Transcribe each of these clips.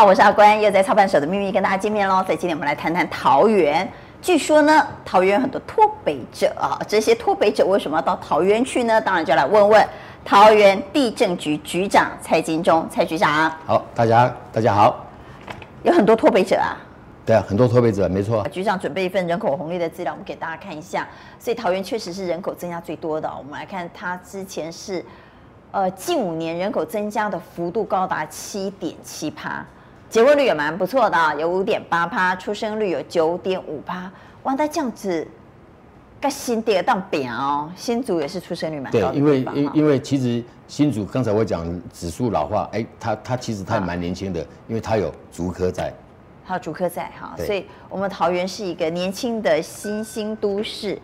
好，我是阿关，又在操盘手的秘密跟大家见面喽。在今天我们来谈谈桃园。据说呢，桃园有很多脱北者啊，这些脱北者为什么要到桃园去呢？当然就来问问桃园地震局局长蔡金忠蔡局长。好，大家大家好。有很多脱北者啊。对啊，很多脱北者，没错。局长准备一份人口红利的资料，我们给大家看一下。所以桃园确实是人口增加最多的。我们来看，它之前是呃近五年人口增加的幅度高达七点七趴。结婚率也蛮不错的，有五点八趴，出生率有九点五趴。哇，那这样子，跟新店当饼哦，新竹也是出生率蛮高的。对，因为因因为其实新竹刚才我讲指数老化，哎，他他其实他也蛮年轻的，啊、因为他有竹科在。它有竹科在哈，所以我们桃园是一个年轻的新兴都市，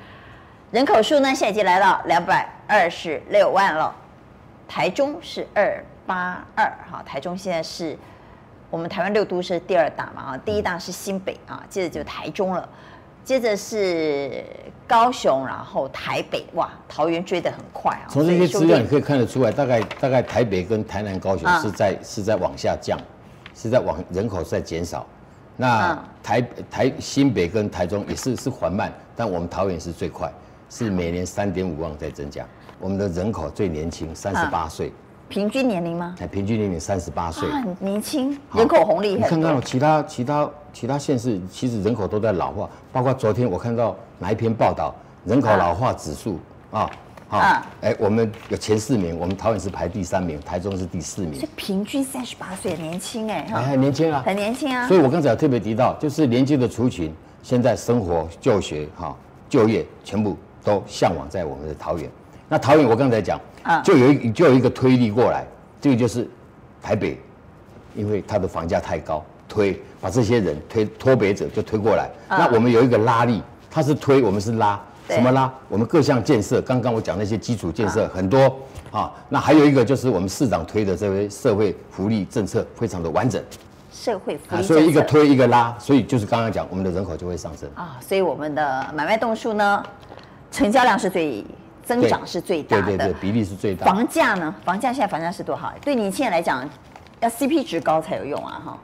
人口数呢现在已经来到两百二十六万了。台中是二八二，哈，台中现在是。我们台湾六都是第二大嘛啊，第一大是新北啊，接着就台中了，接着是高雄，然后台北，哇，桃园追得很快啊。从这些资料你可以看得出来，大概大概台北跟台南、高雄是在、嗯、是在往下降，是在往人口在减少。那台台新北跟台中也是是缓慢，但我们桃园是最快，是每年三点五万在增加。我们的人口最年轻，三十八岁。平均年龄吗？哎，平均年龄三十八岁，很年轻，人口红利很。你看看其他其他其他县市，其实人口都在老化，包括昨天我看到哪一篇报道，人口老化指数啊啊，哎，我们有前四名，我们桃园是排第三名，台中是第四名。所以平均三十八岁，年轻哎，还很年轻啊，很年轻啊。所以我刚才有特别提到，就是年轻的族群，现在生活、就学、哈、就业，全部都向往在我们的桃园。那桃园，我刚才讲。啊就有一就有一个推力过来，这个就是台北，因为它的房价太高，推把这些人推脱北者就推过来。那我们有一个拉力，它是推，我们是拉，什么拉？我们各项建设，刚刚我讲那些基础建设很多啊。那还有一个就是我们市长推的这位社会福利政策非常的完整。社会福利，所以一个推一个拉，所以就是刚刚讲我们的人口就会上升啊。所以我们的买卖栋数呢，成交量是最。增长是最大的，对对对，比例是最大。房价呢？房价现在房价是多少？对年轻人来讲，要 CP 值高才有用啊！哈。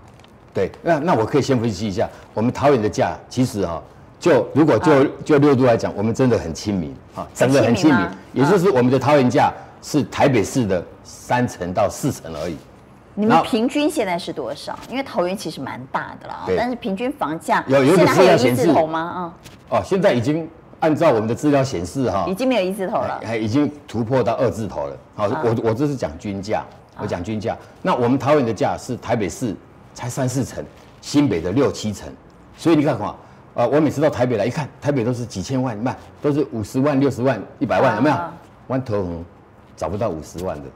对，那那我可以先分析一下，我们桃园的价，其实哈，就如果就就六度来讲，我们真的很亲民啊，真的很亲民。也就是我们的桃园价是台北市的三成到四成而已。你们平均现在是多少？因为桃园其实蛮大的啦，但是平均房价有有一个资料显示吗？啊？哦，现在已经。按照我们的资料显示，哈，已经没有一字头了，还已经突破到二字头了。好，我我这是讲均价，我讲均价。那我们桃园的价是台北市才三四成，新北的六七成。所以你看嘛，啊，我每次到台北来一看，台北都是几千万，卖都是五十万、六十万、一百万，有没有？弯头红找不到五十万的。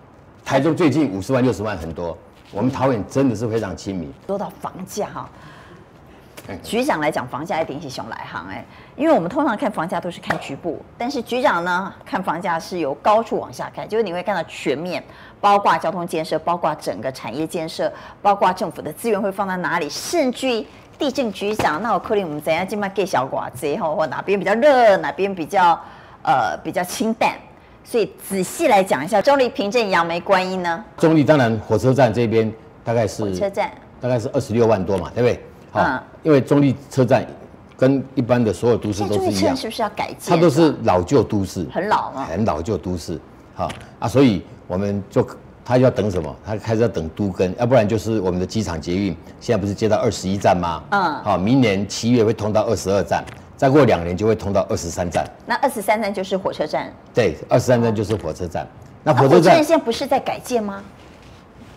台中最近五十万、六十万很多，我们桃园真的是非常亲民。说到房价哈。局长来讲，房价一定是熊来行哎，因为我们通常看房价都是看局部，但是局长呢，看房价是由高处往下看，就是你会看到全面，包括交通建设，包括整个产业建设，包括政府的资源会放在哪里，甚至于地震局长，那我可能我们怎样今麦给小寡子吼或哪边比较热，哪边比较呃比较清淡，所以仔细来讲一下，中立平镇杨梅观音呢？中立当然火车站这边大概是火车站大概是二十六万多嘛，对不对？嗯，因为中立车站跟一般的所有都市都是一样，是不是要改建？它都是老旧都市，很老吗？很老旧都市，好啊，所以我们就他要等什么？他开始要等都更，要不然就是我们的机场捷运，现在不是接到二十一站吗？嗯，好，明年七月会通到二十二站，再过两年就会通到二十三站。那二十三站就是火车站？对，二十三站就是火车站。那火车站现在不是在改建吗？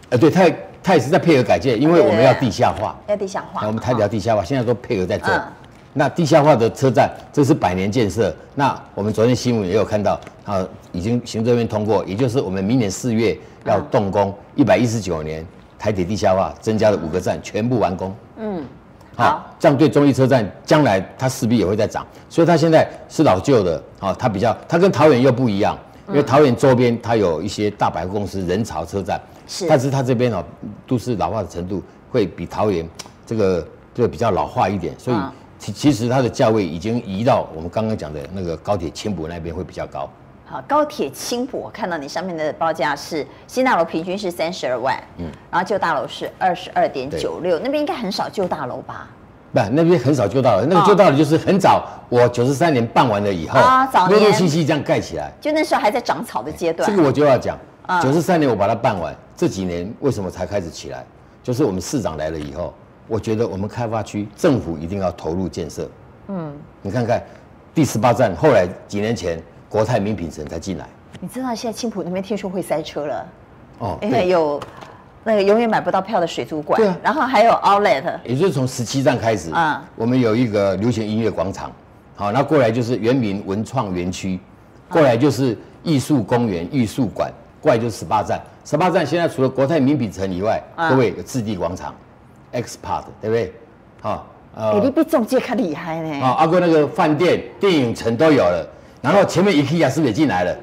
呃，对，它它也是在配合改建，因为我们要地下化，要地下化。我们台北要地下化，现在都配合在做。那地下化的车站，这是百年建设。那我们昨天新闻也有看到，啊，已经行政院通过，也就是我们明年四月要动工，一百一十九年台铁地下化增加了五个站，全部完工。嗯，好，这样对中坜车站将来它势必也会在涨，所以它现在是老旧的，啊，它比较它跟桃园又不一样，因为桃园周边它有一些大百货公司、人潮车站。是，但是它这边哦，都市老化的程度会比桃园 这个这个比较老化一点，所以其其实它的价位已经移到我们刚刚讲的那个高铁青埔那边会比较高。好，高铁青埔，我看到你上面的报价是新大楼平均是三十二万，嗯，然后旧大楼是二十二点九六，那边应该很少旧大楼吧？不，那边很少旧大楼，那个旧大楼就是很早，我九十三年办完了以后，啊，早年。陆陆续续这样盖起来，就那时候还在长草的阶段。这个我就要讲，九十三年我把它办完，这几年为什么才开始起来？就是我们市长来了以后，我觉得我们开发区政府一定要投入建设。嗯，你看看第十八站，后来几年前。国泰名品城才进来，你知道现在青浦那边听说会塞车了。哦，因为有那个永远买不到票的水族馆，对啊，然后还有 Outlet，也就是从十七站开始啊，我们有一个流行音乐广场，好，那过来就是原民文创园区，过来就是艺术公园、艺术馆，过来就是十八站，十八站现在除了国泰名品城以外，各位有置地广场、X Park，对不对？好，呃，你比中介还厉害呢，啊，阿哥那个饭店、电影城都有了。然后前面 IKEA 是不是也进来了？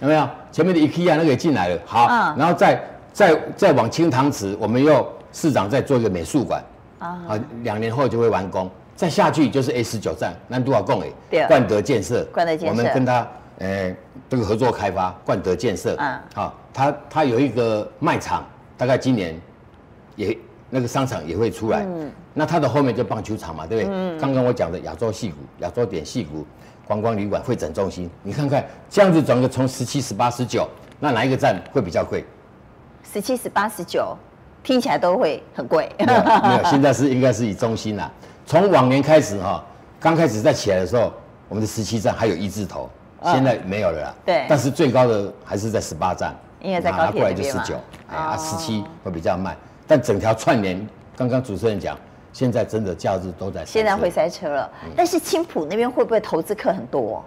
有没有？前面的 IKEA 那个也进来了。好，嗯、然后再再再往清塘池，我们又市长再做一个美术馆。啊，啊，两年后就会完工。再下去就是 A 十九站，南都瓦贡诶，冠德建设。冠德建设。我们跟他呃这个合作开发冠德建设。嗯。好，它它有一个卖场，大概今年也那个商场也会出来。嗯。那它的后面就棒球场嘛，对不对？嗯。刚刚我讲的亚洲戏谷、亚洲点戏谷。观光旅馆、会展中心，你看看这样子整个从十七、十八、十九，那哪一个站会比较贵？十七、十八、十九，听起来都会很贵。没有，没有，现在是应该是以中心啦。从往年开始哈，刚开始在起来的时候，我们的十七站还有一字头，现在没有了啦。对。但是最高的还是在十八站，因为在高铁十九，哎啊，十七会比较慢，但整条串联，刚刚主持人讲。现在真的假日都在，现在会塞车了。嗯、但是青浦那边会不会投资客很多？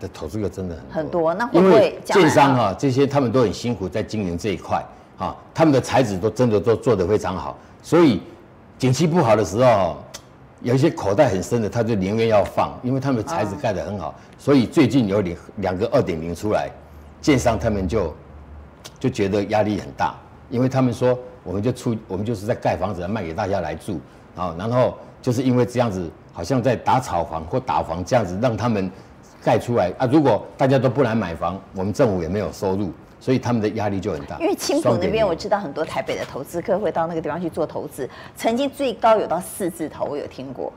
的投资客真的很多，很多。那会不会建商哈这些他们都很辛苦在经营这一块啊，他们的材质都真的都做得非常好。所以景气不好的时候，有一些口袋很深的，他就宁愿要放，因为他们的材质盖得很好。所以最近有两两个二点零出来，建商他们就就觉得压力很大，因为他们说我们就出我们就是在盖房子卖给大家来住。啊，然后就是因为这样子，好像在打炒房或打房这样子，让他们盖出来啊。如果大家都不来买房，我们政府也没有收入，所以他们的压力就很大。因为青浦那边我知道很多台北的投资客会到那个地方去做投资，曾经最高有到四字头，我有听过。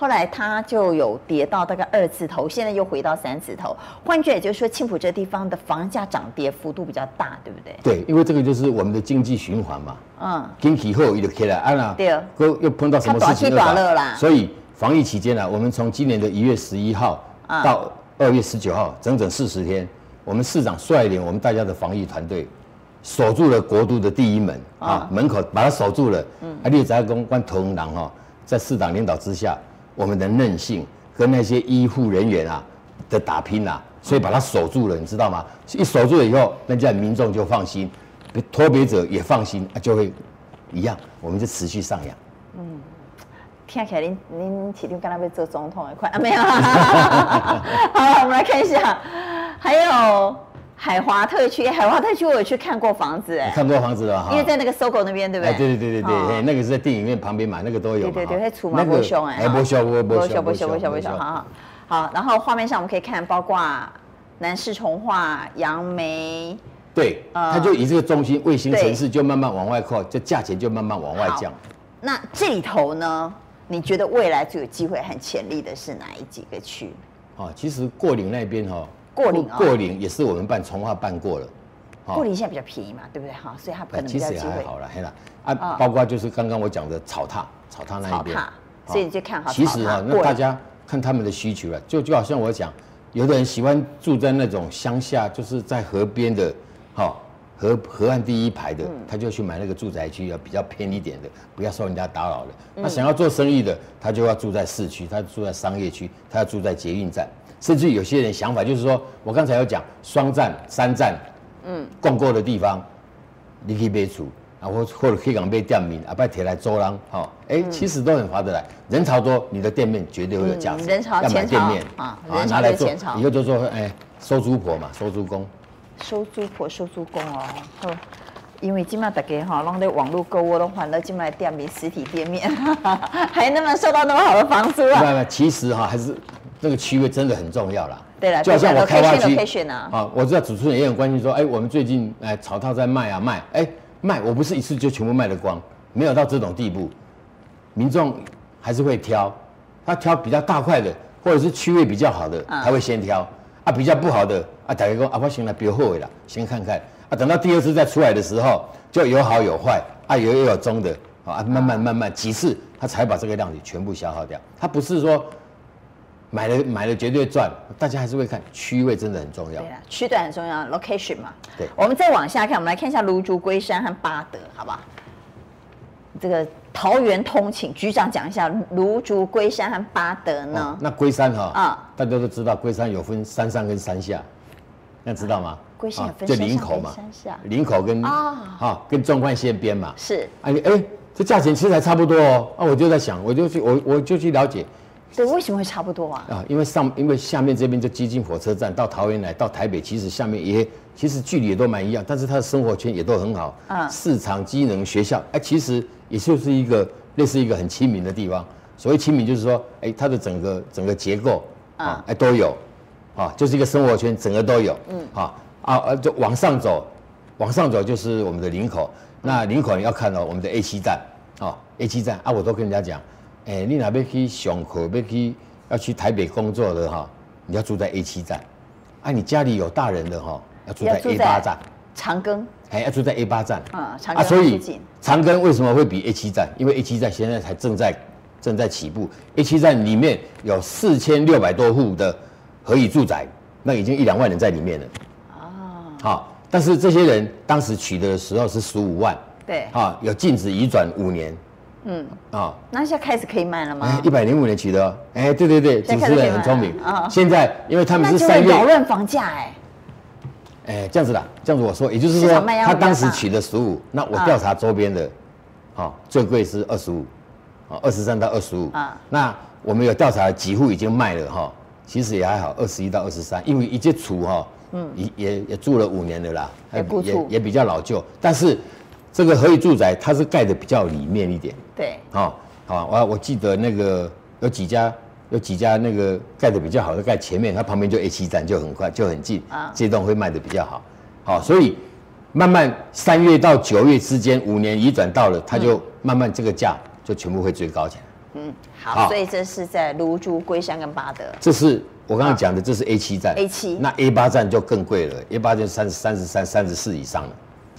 后来它就有跌到大概二字头，现在又回到三字头。换句也就是说，青浦这地方的房价涨跌幅度比较大，对不对？对，因为这个就是我们的经济循环嘛。嗯。经济后一就起来，啊那。对。又又碰到什么事情了？所以防疫期间呢，我们从今年的一月十一号到二月十九号，整整四十天，我们市长率领我们大家的防疫团队，守住了国都的第一门啊，门口把它守住了。嗯。啊，六宅公关头狼哈，在市长领导之下。我们的韧性跟那些医护人员啊的打拼啊，所以把它守住了，你知道吗？一守住了以后，那这样民众就放心，脱别者也放心，就会一样，我们就持续上扬。嗯，听起来您您起定跟他们做总统的快啊没有？好，我们来看一下，还有。海华特区，海华特区我有去看过房子，哎，看过房子了哈，因为在那个 SOGO 那边，对不对？对对对对对，那个是在电影院旁边买，那个都有。对对对，在楚门不凶哎，不凶不不凶不凶不凶不凶，好好好。然后画面上我们可以看，包括南市重化、杨梅，对，它就以这个中心卫星城市就慢慢往外扩，这价钱就慢慢往外降。那这里头呢，你觉得未来最有机会和潜力的是哪一几个区？啊，其实过岭那边哈。过岭过岭也是我们办从化办过了，过岭现在比较便宜嘛，对不对？哈，所以它可能比较机会。其实也还好了，嘿啦啊，包括就是刚刚我讲的草塔，草塔那一边，所以你就看好。其实啊，那大家看他们的需求了，就就好像我讲，有的人喜欢住在那种乡下，就是在河边的，哈，河河岸第一排的，他就去买那个住宅区，要比较偏一点的，不要受人家打扰的。那想要做生意的，他就要住在市区，他住在商业区，他要住在捷运站。甚至有些人想法就是说，我刚才有讲双站、三站，嗯，逛过的地方，你可以买厝，啊，或或者可以讲被店名，啊，不铁来租人，好，哎，其实都很划得来。人潮多，你的店面绝对会有价值。人潮，要买店面啊，拿来做，以后就说，哎，收租婆嘛，收租公。收租婆、收租公哦，因为今麦大家哈，拢在网络购物都换了今麦店面实体店面，还能不能收到那么好的房租啊？没有，其实哈还是。那个区位真的很重要啦。对了，就好像我开发区选啊，啊，我知道主持人也很关心说，哎，我们最近哎草套在卖啊卖，哎卖，我不是一次就全部卖得光，没有到这种地步，民众还是会挑，他挑比较大块的，或者是区位比较好的，他会先挑，啊比较不好的啊，大家说啊不行了，别后悔了，先看看，啊等到第二次再出来的时候，就有好有坏，啊有也有中的，啊慢慢慢慢几次，他才把这个量体全部消耗掉，他不是说。买了买了绝对赚，大家还是会看区位，真的很重要。对啊，区段很重要，location 嘛。对。我们再往下看，我们来看一下芦竹龟山和八德，好不好？这个桃园通勤局长讲一下芦竹龟山和八德呢？哦、那龟山哈、哦，啊、嗯，大家都知道龟山有分山上跟山下，那知道吗？龟山有分山上跟山下。林口跟啊，啊，跟纵贯线边嘛。是。哎哎，这价钱其实还差不多哦。啊，我就在想，我就去我我就去了解。对，为什么会差不多啊？啊，因为上，因为下面这边就接近火车站，到桃园来，到台北，其实下面也其实距离也都蛮一样，但是它的生活圈也都很好，嗯，市场、机能、学校，哎，其实也就是一个类似一个很亲民的地方。所谓亲民，就是说，哎，它的整个整个结构啊，哎都有，啊，就是一个生活圈，整个都有，嗯，啊啊，就往上走，往上走就是我们的林口，那林口你要看到我们的 A 七站，啊，A 七站啊，我都跟人家讲。哎、欸，你哪边去上课？要去要去台北工作的哈，你要住在 A 七站。啊，你家里有大人的哈，要住在 A 八站。长庚。哎，要住在 A 八站。啊，长庚。啊，所以长庚为什么会比 A 七站？因为 A 七站现在才正在正在起步。A 七站里面有四千六百多户的合宜住宅，那已经一两万人在里面了。哦。好，但是这些人当时取得的时候是十五万。对。啊，有禁止移转五年。嗯。啊，哦、那现在开始可以卖了吗？一百零五年取得，哎，对对对，主持人很聪明。啊。现在因为他们是三月，扰乱房价哎。哎，这样子的，这样子我说，也就是说，他当时取的十五，那我调查周边的，好，最贵是二十五，啊，二十三到二十五。啊。那我们有调查几户已经卖了哈，其实也还好，二十一到二十三，因为一接处哈，嗯，也也也住了五年的啦，也也比较老旧，但是。这个合宜住宅它是盖的比较里面一点，对，好，好，我我记得那个有几家有几家那个盖的比较好的盖前面，它旁边就 A 七站就很快就很近，啊，这栋会卖的比较好，好，所以慢慢三月到九月之间五年移转到了，它就慢慢这个价就全部会追高起来。嗯，好，所以这是在芦竹龟山跟八德，这是我刚刚讲的，这是 A 七站，A 七，那 A 八站就更贵了，A 八就三十三十三三十四以上了。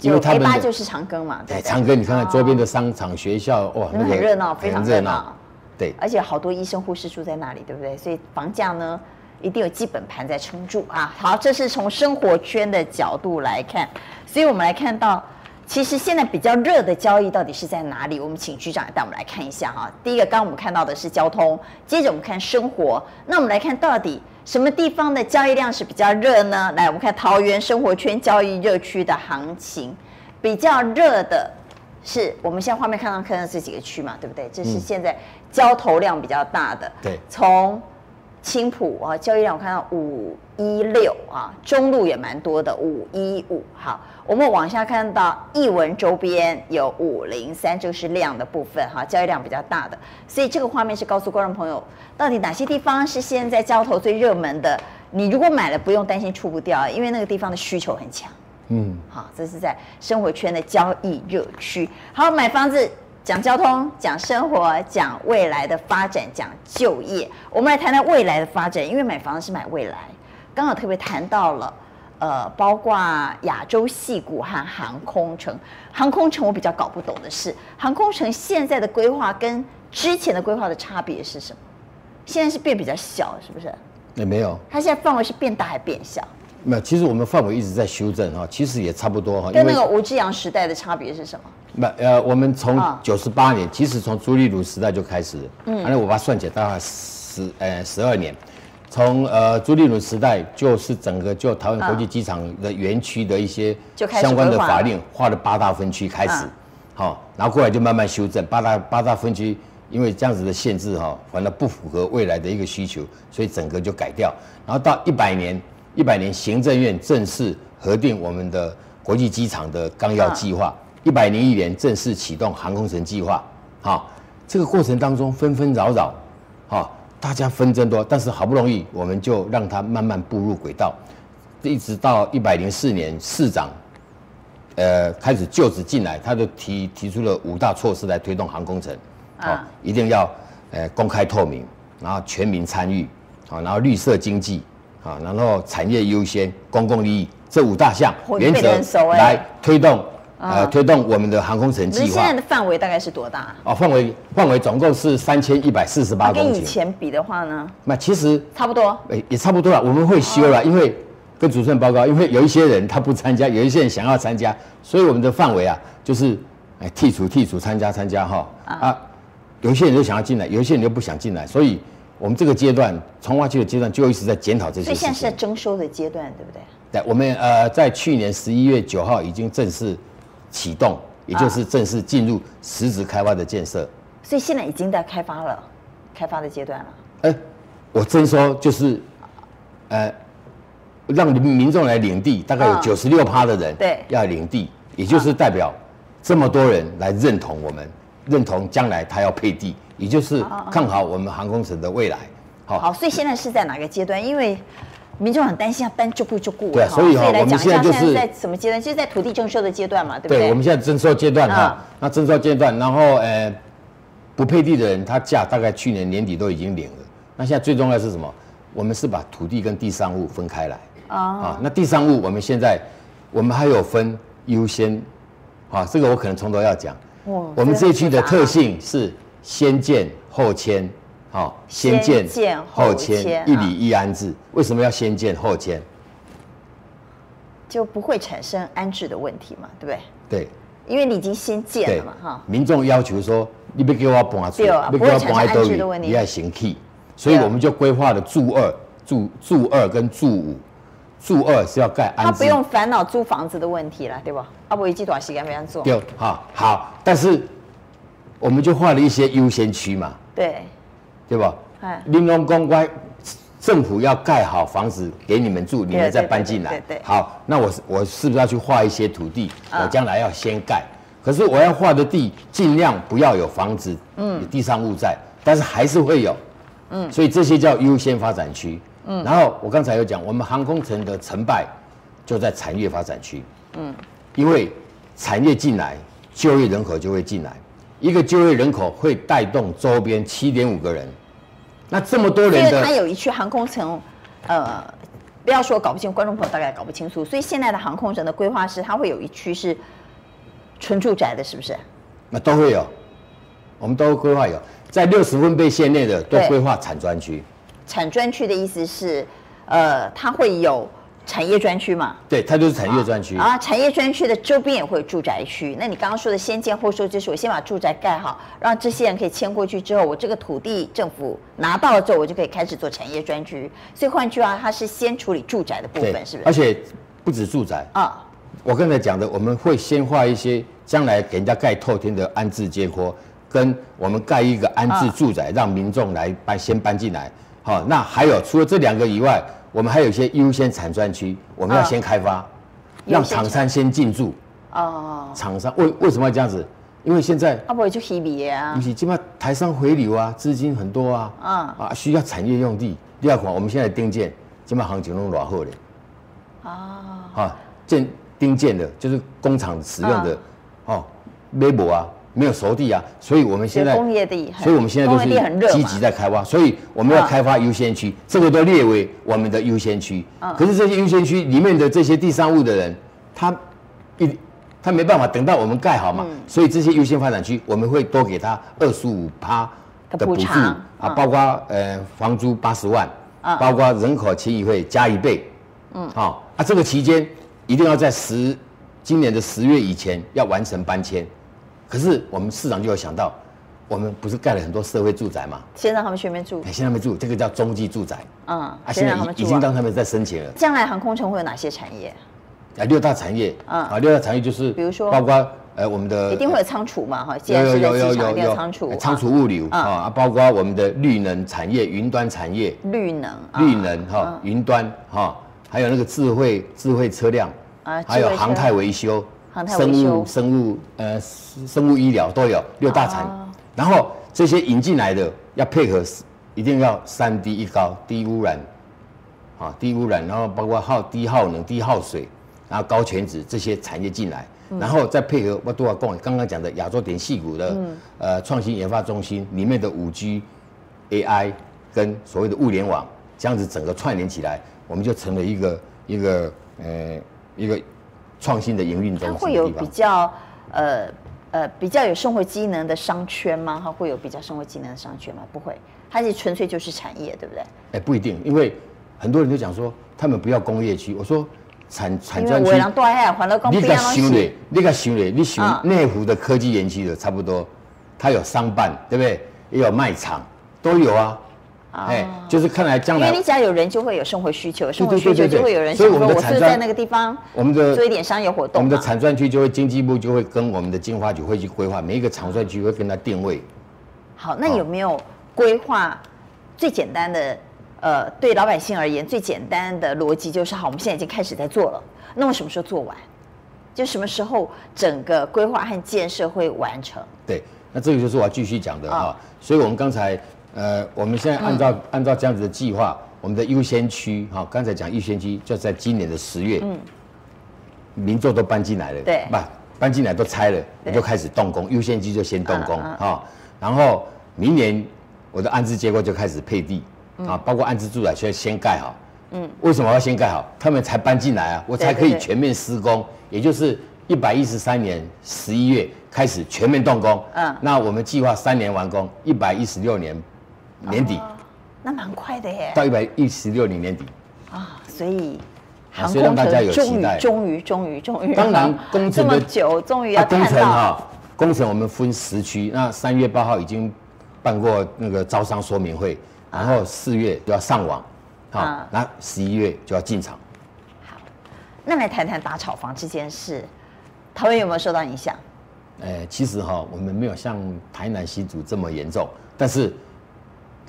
因为 A 八就是长庚嘛，对，长庚，你看看周边的商场、学校，哇，那很热闹，非常热闹。对，而且好多医生护士住在那里，对不对？所以房价呢，一定有基本盘在撑住啊。好，这是从生活圈的角度来看，所以我们来看到，其实现在比较热的交易到底是在哪里？我们请局长带我们来看一下哈。第一个，刚刚我们看到的是交通，接着我们看生活，那我们来看到底。什么地方的交易量是比较热呢？来，我们看桃园生活圈交易热区的行情，比较热的是我们现在画面看到看到这几个区嘛，对不对？这是现在交投量比较大的。对，从青浦啊，交易量我看到五一六啊，中路也蛮多的五一五。好，我们往下看到艺文周边有五零三，这个是量的部分哈，交易量比较大的。所以这个画面是告诉观众朋友。到底哪些地方是现在交投最热门的？你如果买了，不用担心出不掉，因为那个地方的需求很强。嗯，好，这是在生活圈的交易热区。好，买房子讲交通，讲生活，讲未来的发展，讲就业。我们来谈谈未来的发展，因为买房子是买未来。刚好特别谈到了，呃，包括亚洲戏谷和航空城。航空城我比较搞不懂的是，航空城现在的规划跟之前的规划的差别是什么？现在是变比较小，是不是？也没有。它现在范围是变大还变小？没有，其实我们范围一直在修正哈，其实也差不多哈。跟那个吴志扬时代的差别是什么？没，呃，我们从九十八年，其实从朱立伦时代就开始，嗯，反正我把它算起来大概十呃十二年，从呃朱立伦时代就是整个就台湾国际机场的园区的一些相关的法令划了。八大分区开始，好，然后过来就慢慢修正。八大八大分区。因为这样子的限制哈，反正不符合未来的一个需求，所以整个就改掉。然后到一百年，一百年行政院正式核定我们的国际机场的纲要计划，一百零一年正式启动航空城计划。好，这个过程当中纷纷扰扰，哈，大家纷争多，但是好不容易我们就让它慢慢步入轨道，一直到一百零四年市长，呃，开始就职进来，他就提提出了五大措施来推动航空城，啊、哦，一定要呃公开透明，然后全民参与，啊，然后绿色经济，啊，然后产业优先，公共利益这五大项原则来推动。呃，推动我们的航空城计划。现在的范围大概是多大？哦，范围范围总共是三千一百四十八公里。跟以前比的话呢？那其实差不多。诶，也差不多了。我们会修了，因为跟主持人报告，因为有一些人他不参加，有一些人想要参加，所以我们的范围啊，就是哎剔除剔除参加参加哈啊。有一些人就想要进来，有一些人就不想进来，所以我们这个阶段重划区的阶段就一直在检讨这些。所以现在是在征收的阶段，对不对？对，我们呃在去年十一月九号已经正式启动。也就是正式进入实质开发的建设，所以现在已经在开发了，开发的阶段了。哎，我征收就是，呃，让民众来领地，大概有九十六趴的人对要领地，也就是代表这么多人来认同我们，认同将来他要配地，也就是看好我们航空城的未来。好，好，所以现在是在哪个阶段？因为民众很担心要搬就不就不，对，所以哈，我们现在就是在什么阶段？就是在土地征收的阶段嘛，对不对？对，我们现在征收阶段哈，那征收阶段，然后呃，不配地的人，他价大概去年年底都已经领了。那现在最重要是什么？我们是把土地跟地上物分开来啊。那地上物我们现在我们还有分优先，啊，这个我可能从头要讲。我们这一区的特性是先建后迁。好，先建后迁，一里一安置。为什么要先建后迁？就不会产生安置的问题嘛，对不对？对，因为你已经先建了嘛，哈。民众要求说，你别给我搬出，别给我搬来都有，你要先起。所以我们就规划了住二、住住二跟住五。住二是要盖安置，他不用烦恼租房子的问题了，对吧？阿伯一季多少时间没人做？对，好，好，但是我们就画了一些优先区嘛。对。对吧？玲珑公关，政府要盖好房子给你们住，你们再搬进来。对对，对。好，那我我是不是要去画一些土地？我将来要先盖，可是我要画的地尽量不要有房子，嗯，有地上物在，但是还是会有，嗯，所以这些叫优先发展区。嗯，然后我刚才有讲，我们航空城的成败就在产业发展区。嗯，因为产业进来，就业人口就会进来，一个就业人口会带动周边七点五个人。那这么多人，因为它有一区航空城，呃，不要说搞不清，观众朋友大概搞不清楚。所以现在的航空城的规划是，它会有一区是纯住宅的，是不是？那都会有，我们都规划有，在六十分贝线内的都规划产专区。产专区的意思是，呃，它会有。产业专区嘛，对，它就是产业专区啊。产业专区的周边也会有住宅区。那你刚刚说的先建后收，就是我先把住宅盖好，让这些人可以迁过去之后，我这个土地政府拿到了之后，我就可以开始做产业专区。所以换句话，它是先处理住宅的部分，是不是？而且不止住宅啊。我刚才讲的，我们会先画一些将来给人家盖透天的安置街廓，跟我们盖一个安置住宅，让民众来搬先搬进来。好，那还有除了这两个以外。我们还有一些优先产专区，我们要先开发，让厂商先进驻。哦。厂商为为什么要这样子？因为现在啊，不会就稀米啊。不是，起码台商回流啊，资金很多啊。嗯。啊，需要产业用地。第二款，我们现在定建，起码行情都暖和的。哦。啊，建定建的，就是工厂使用的，哦，微博啊。没有熟地啊，所以我们现在工业地，所以我们现在都是积极在开发，所以我们要开发优先区，这个都列为我们的优先区。可是这些优先区里面的这些地上物的人，他一他没办法等到我们盖好嘛，所以这些优先发展区我们会多给他二十五趴的补助啊，包括呃房租八十万，包括人口迁移费加一倍，嗯，好啊，这个期间一定要在十今年的十月以前要完成搬迁。可是我们市长就有想到，我们不是盖了很多社会住宅吗？先让他们全面住。先让他们住，这个叫中继住宅。嗯，啊，现在已经让他们在申请了。将来航空城会有哪些产业？啊，六大产业。嗯，啊，六大产业就是，比如说，包括呃我们的，一定会有仓储嘛，哈，有有有有有有仓储，仓储物流啊，包括我们的绿能产业、云端产业。绿能。绿能哈，云端哈，还有那个智慧智慧车辆，啊，还有航太维修。生物、生物、呃，生物医疗都有六大产，然后这些引进来的要配合一定要三低一高，低污染，啊，低污染，然后包括耗低耗能、低耗水，然后高全值这些产业进来，嗯、然后再配合我都要讲刚刚讲的亚洲点矽谷的、嗯、呃创新研发中心里面的五 G、AI 跟所谓的物联网，这样子整个串联起来，我们就成了一个一个呃一个创新的营运中心。会有比较呃呃比较有生活机能的商圈吗？它会有比较生活机能的商圈吗？不会。它是纯粹就是产业，对不对？哎，不一定，因为很多人都讲说他们不要工业区。我说产产专区，你看想嘞，你看想嘞，你想内湖的科技园区的差不多，它有商办，对不对？也有卖场，都有啊。哎，就是看来将来，因为你只要有人，就会有生活需求，生活需求就会有人。所以我们的产专在那个地方，我们的做一点商业活动，我们的产专区就会经济部就会跟我们的金发局会去规划每一个产专区会跟他定位。好，那有没有？规划最简单的，呃，对老百姓而言最简单的逻辑就是：好，我们现在已经开始在做了。那我什么时候做完？就什么时候整个规划和建设会完成？对，那这个就是我要继续讲的啊、哦。所以我们刚才，呃，我们现在按照、嗯、按照这样子的计划，我们的优先区，哈、哦，刚才讲优先区就在今年的十月，嗯，民众都搬进来了，对，不，搬进来都拆了，我就开始动工，优先区就先动工哦，然后明年。我的安置结构就开始配地，啊，包括安置住宅需要先盖好。嗯，为什么要先盖好？他们才搬进来啊，我才可以全面施工。也就是一百一十三年十一月开始全面动工。嗯，那我们计划三年完工，一百一十六年年底。那蛮快的耶。到一百一十六年年底。啊，所以航空城终于终于终于终于。当然 工程的这么久，终于要工程哈，工程我们分时区，那三月八号已经。办过那个招商说明会，然后四月就要上网，好，那十一月就要进场。好，那来谈谈打炒房这件事，桃园有没有受到影响？哎，其实哈，我们没有像台南新竹这么严重，但是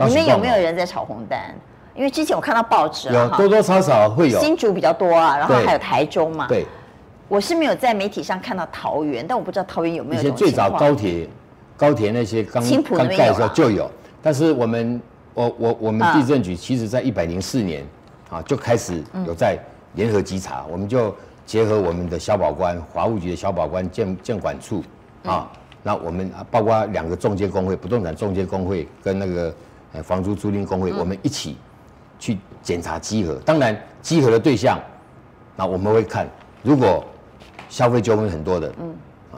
你们有没有人在炒红单？因为之前我看到报纸有多多少少会有新竹比较多啊，然后还有台中嘛。对，我是没有在媒体上看到桃园，但我不知道桃园有没有。以前最早高铁。高铁那些刚刚盖的时候就有，但是我们我我我们地震局其实在一百零四年啊就开始有在联合稽查，我们就结合我们的消保官、华务局的消保官、建建管处啊，那我们包括两个中介工会、不动产中介工会跟那个呃房租租赁工会，我们一起去检查集合。当然集合的对象，那我们会看，如果消费纠纷很多的，嗯，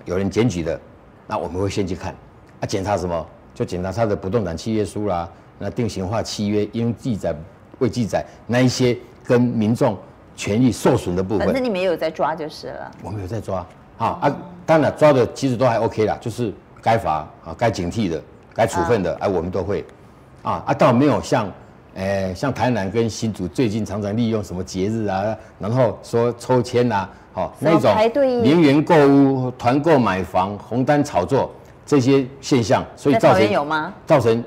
有人检举的，那我们会先去看。啊，检查什么？就检查他的不动产契约书啦，那定型化契约应记载未记载那一些跟民众权益受损的部分。反正你没有在抓就是了。我们有在抓，好啊，当然抓的其实都还 OK 啦，就是该罚啊、该警惕的、该处分的，哎，我们都会。啊啊，倒没有像，诶，像台南跟新竹最近常常利用什么节日啊，然后说抽签啊，好那种零元购物、团购买房、红单炒作。这些现象，所以造成有吗？造成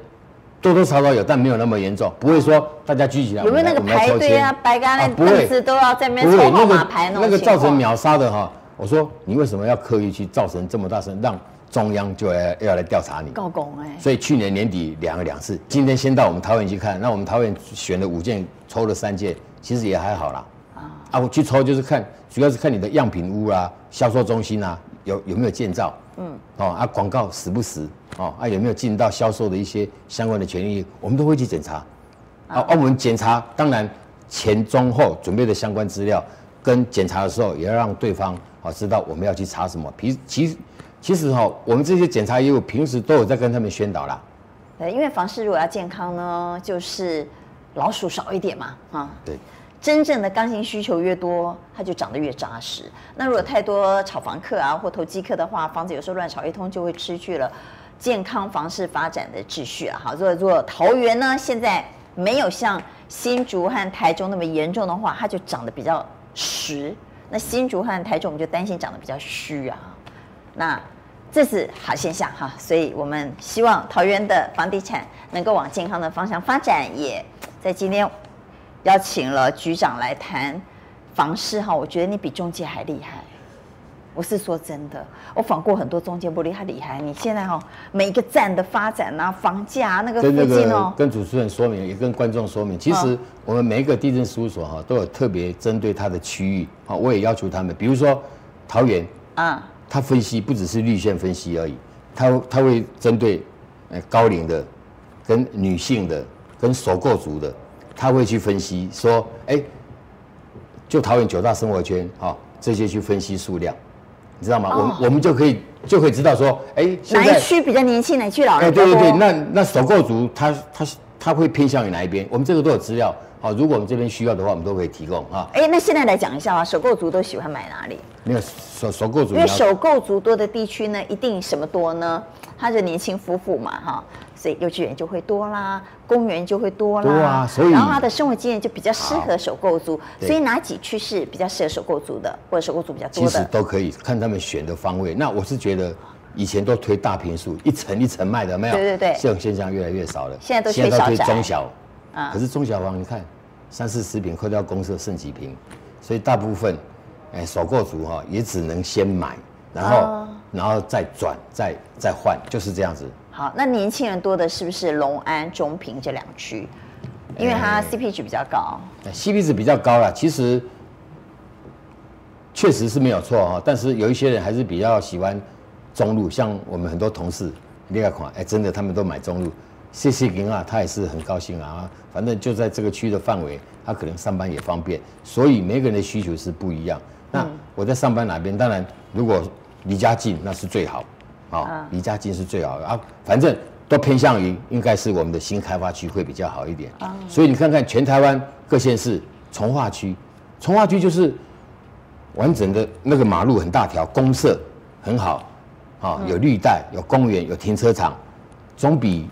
多多少少有，但没有那么严重，不会说大家聚起来。有没有那个排队啊？白干那凳子都要在那边抽号码牌那个那个造成秒杀的哈，我说你为什么要刻意去造成这么大声，让中央就要要来调查你？告公哎！所以去年年底两个两次，今天先到我们桃园去看，那我们桃园选了五件，抽了三件，其实也还好啦。啊啊，我去抽就是看，主要是看你的样品屋啊、销售中心啊，有有没有建造。嗯，哦啊，广告实不实？哦啊，有没有进到销售的一些相关的权利？我们都会去检查。啊，啊，我们检查，当然前中后准备的相关资料，跟检查的时候也要让对方啊知道我们要去查什么。其其其实哈，我们这些检查业务平时都有在跟他们宣导啦。对，因为房市如果要健康呢，就是老鼠少一点嘛，啊。对。真正的刚性需求越多，它就长得越扎实。那如果太多炒房客啊或投机客的话，房子有时候乱炒一通，就会失去了健康房市发展的秩序啊。好，如果如果桃园呢，现在没有像新竹和台中那么严重的话，它就长得比较实。那新竹和台中，我们就担心长得比较虚啊。那这是好现象哈，所以我们希望桃园的房地产能够往健康的方向发展。也在今天。邀请了局长来谈房市哈，我觉得你比中介还厉害。我是说真的，我访过很多中介不厉害厉害。你现在哈、哦，每一个站的发展啊，房价、啊、那个附近哦，跟主持人说明，也跟观众说明，其实我们每一个地震事务所哈，都有特别针对它的区域，好，我也要求他们，比如说桃园啊，他分析不只是绿线分析而已，他他会针对高龄的、跟女性的、跟首购族的，他会去分析说，哎。就桃园九大生活圈，哦，这些去分析数量，你知道吗？我们我们就可以就可以知道说，哎，哪一区比较年轻，哪一区老人？哎，对对对，那那首购族他他他会偏向于哪一边？我们这个都有资料，好，如果我们这边需要的话，我们都可以提供啊。哎，那现在来讲一下啊，首购族都喜欢买哪里？没有首首购族，因为首购族多的地区呢，一定什么多呢？他是年轻夫妇嘛，哈。所以幼稚园就会多啦，公园就会多啦，多啊、所以然后他的生活经验就比较适合首购族，所以哪几区是比较适合首购族的，或者首购族比较多的？其实都可以看他们选的方位。那我是觉得以前都推大平数，一层一层卖的，没有？对对对，这种现象越来越少了。现在都推小推中小，啊，可是中小房你看三四十平，扣掉公设剩几平，所以大部分哎首购族哈也只能先买，然后、哦、然后再转再再换，就是这样子。好，那年轻人多的是不是龙安、中平这两区？因为它 CP 值比较高。欸、CP 值比较高了，其实确实是没有错哈。但是有一些人还是比较喜欢中路，像我们很多同事，那个款，哎，真的他们都买中路。谢谢您啊，他也是很高兴啊。反正就在这个区的范围，他可能上班也方便。所以每个人的需求是不一样。那我在上班哪边？当然，如果离家近，那是最好。啊，离家近是最好的啊，反正都偏向于应该是我们的新开发区会比较好一点。啊，所以你看看全台湾各县市从化区，从化区就是完整的那个马路很大条，公设很好，啊，有绿带，有公园，有停车场，总比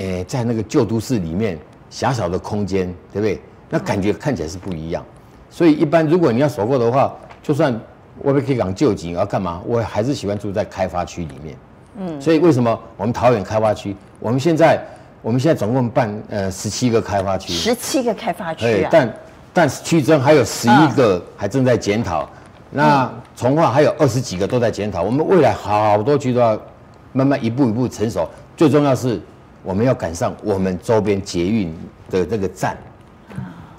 诶在那个旧都市里面狭小的空间，对不对？那感觉看起来是不一样。所以一般如果你要首购的话，就算。我们可以讲旧景，要干嘛？我还是喜欢住在开发区里面。嗯，所以为什么我们桃园开发区？我们现在我们现在总共办呃十七个开发区，十七个开发区啊。但但是区中还有十一个还正在检讨。那从化还有二十几个都在检讨。我们未来好多区都要慢慢一步一步成熟。最重要是我们要赶上我们周边捷运的这个站，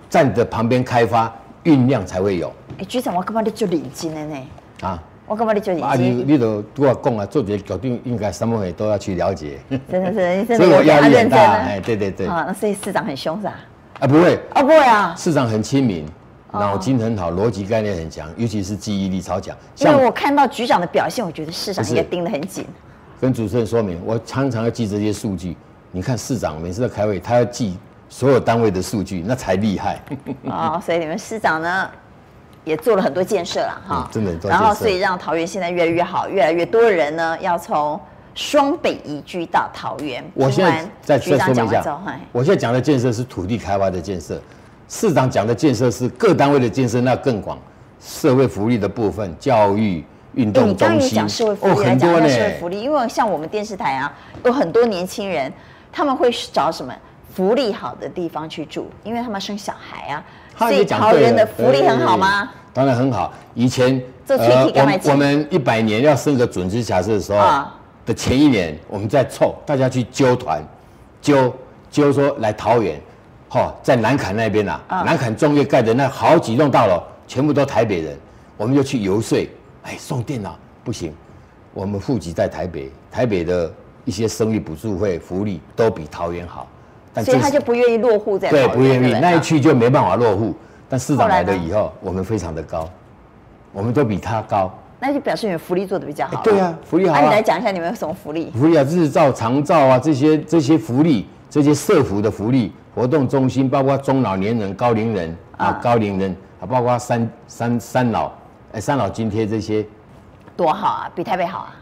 站的旁边开发。运量才会有。哎、欸，局长，我感觉你就认真的呢。啊，我感觉你就认真。啊，你你都跟我讲啊，做这个决定应该什么也都要去了解。真的是，真的 所以我压力很大。哎，对对对。啊，那所以市长很凶是吧？啊，不会。哦，不会啊。市长很亲民，脑筋很好，逻辑概念很强，尤其是记忆力超强。因为我看到局长的表现，我觉得市长应该盯得很紧。跟主持人说明，我常常要记这些数据。你看市长每次在开会，他要记所有单位的数据，那才厉害。哦，所以你们市长呢？也做了很多建设了哈，真的。然后，所以让桃园现在越来越好，越来越多的人呢要从双北移居到桃园。我现在再再说明一下，我现在讲的建设是土地开发的建设，市长讲的建设是各单位的建设，那更广，社会福利的部分，教育、运动中心。你讲社会福利来讲社会福利，因为像我们电视台啊，有很多年轻人，他们会找什么福利好的地方去住，因为他们生小孩啊。所以桃园的福利很好吗？当然很好。以前呃，我我们一百年要生个准之假设的时候的前一年，我们在凑大家去揪团，揪揪说来桃园，哈，在南崁那边呐，南崁中越盖的那好几栋大楼，全部都台北人，我们就去游说，哎，送电脑不行，我们户籍在台北，台北的一些生育补助费福利都比桃园好。所以他就不愿意落户在对，不愿意那一区就没办法落户。但市长来了以后，我们非常的高，我们都比他高。那就表示你们福利做的比较好。对啊，福利好。那你来讲一下你们有什么福利？福利啊，日照、长照啊，这些这些福利，这些社福的福利活动中心，包括中老年人、高龄人啊，高龄人啊，包括三三三老，哎，三老津贴这些，多好啊，比台北好啊。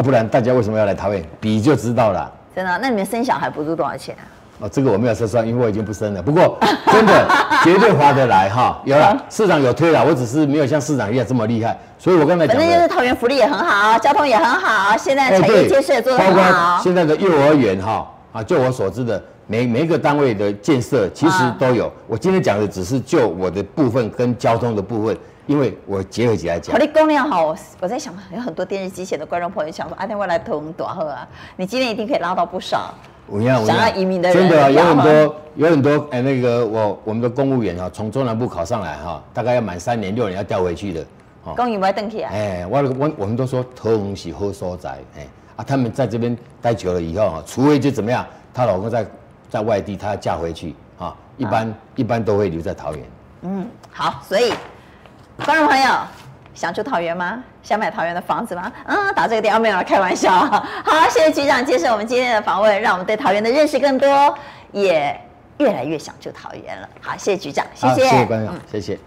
啊，不然大家为什么要来桃园？比就知道了。真的？那你们生小孩补助多少钱啊？哦，这个我没有测算，因为我已经不生了。不过真的绝对划得来哈。有了，市长有推了，我只是没有像市长一样这么厉害。所以我刚才讲，反正就是桃园福利也很好，交通也很好，现在产业建设也做得很好。包括现在的幼儿园哈啊，就我所知的，每每一个单位的建设其实都有。我今天讲的只是就我的部分跟交通的部分。因为我结合起来讲。好，你公量好，我在想，有很多电视机前的观众朋友想说，阿天未来投多少啊？你今天一定可以拉到不少。我想想要移民的人，真的、啊、有很多，有很多哎，那个我我们的公务员哈，从中南部考上来哈，大概要满三年六年要调回去的。公务员不要登起啊？哎，我我我们都说桃园是好所在，哎啊，他们在这边待久了以后啊，除非就怎么样，她老公在在外地，她要嫁回去啊，一般、啊、一般都会留在桃园。嗯，好，所以观众朋友想住桃园吗？想买桃园的房子吗？嗯，打这个电话没有开玩笑。好，谢谢局长接受我们今天的访问，让我们对桃园的认识更多，也越来越想住桃园了。好，谢谢局长，谢谢，谢谢观众，嗯、谢谢。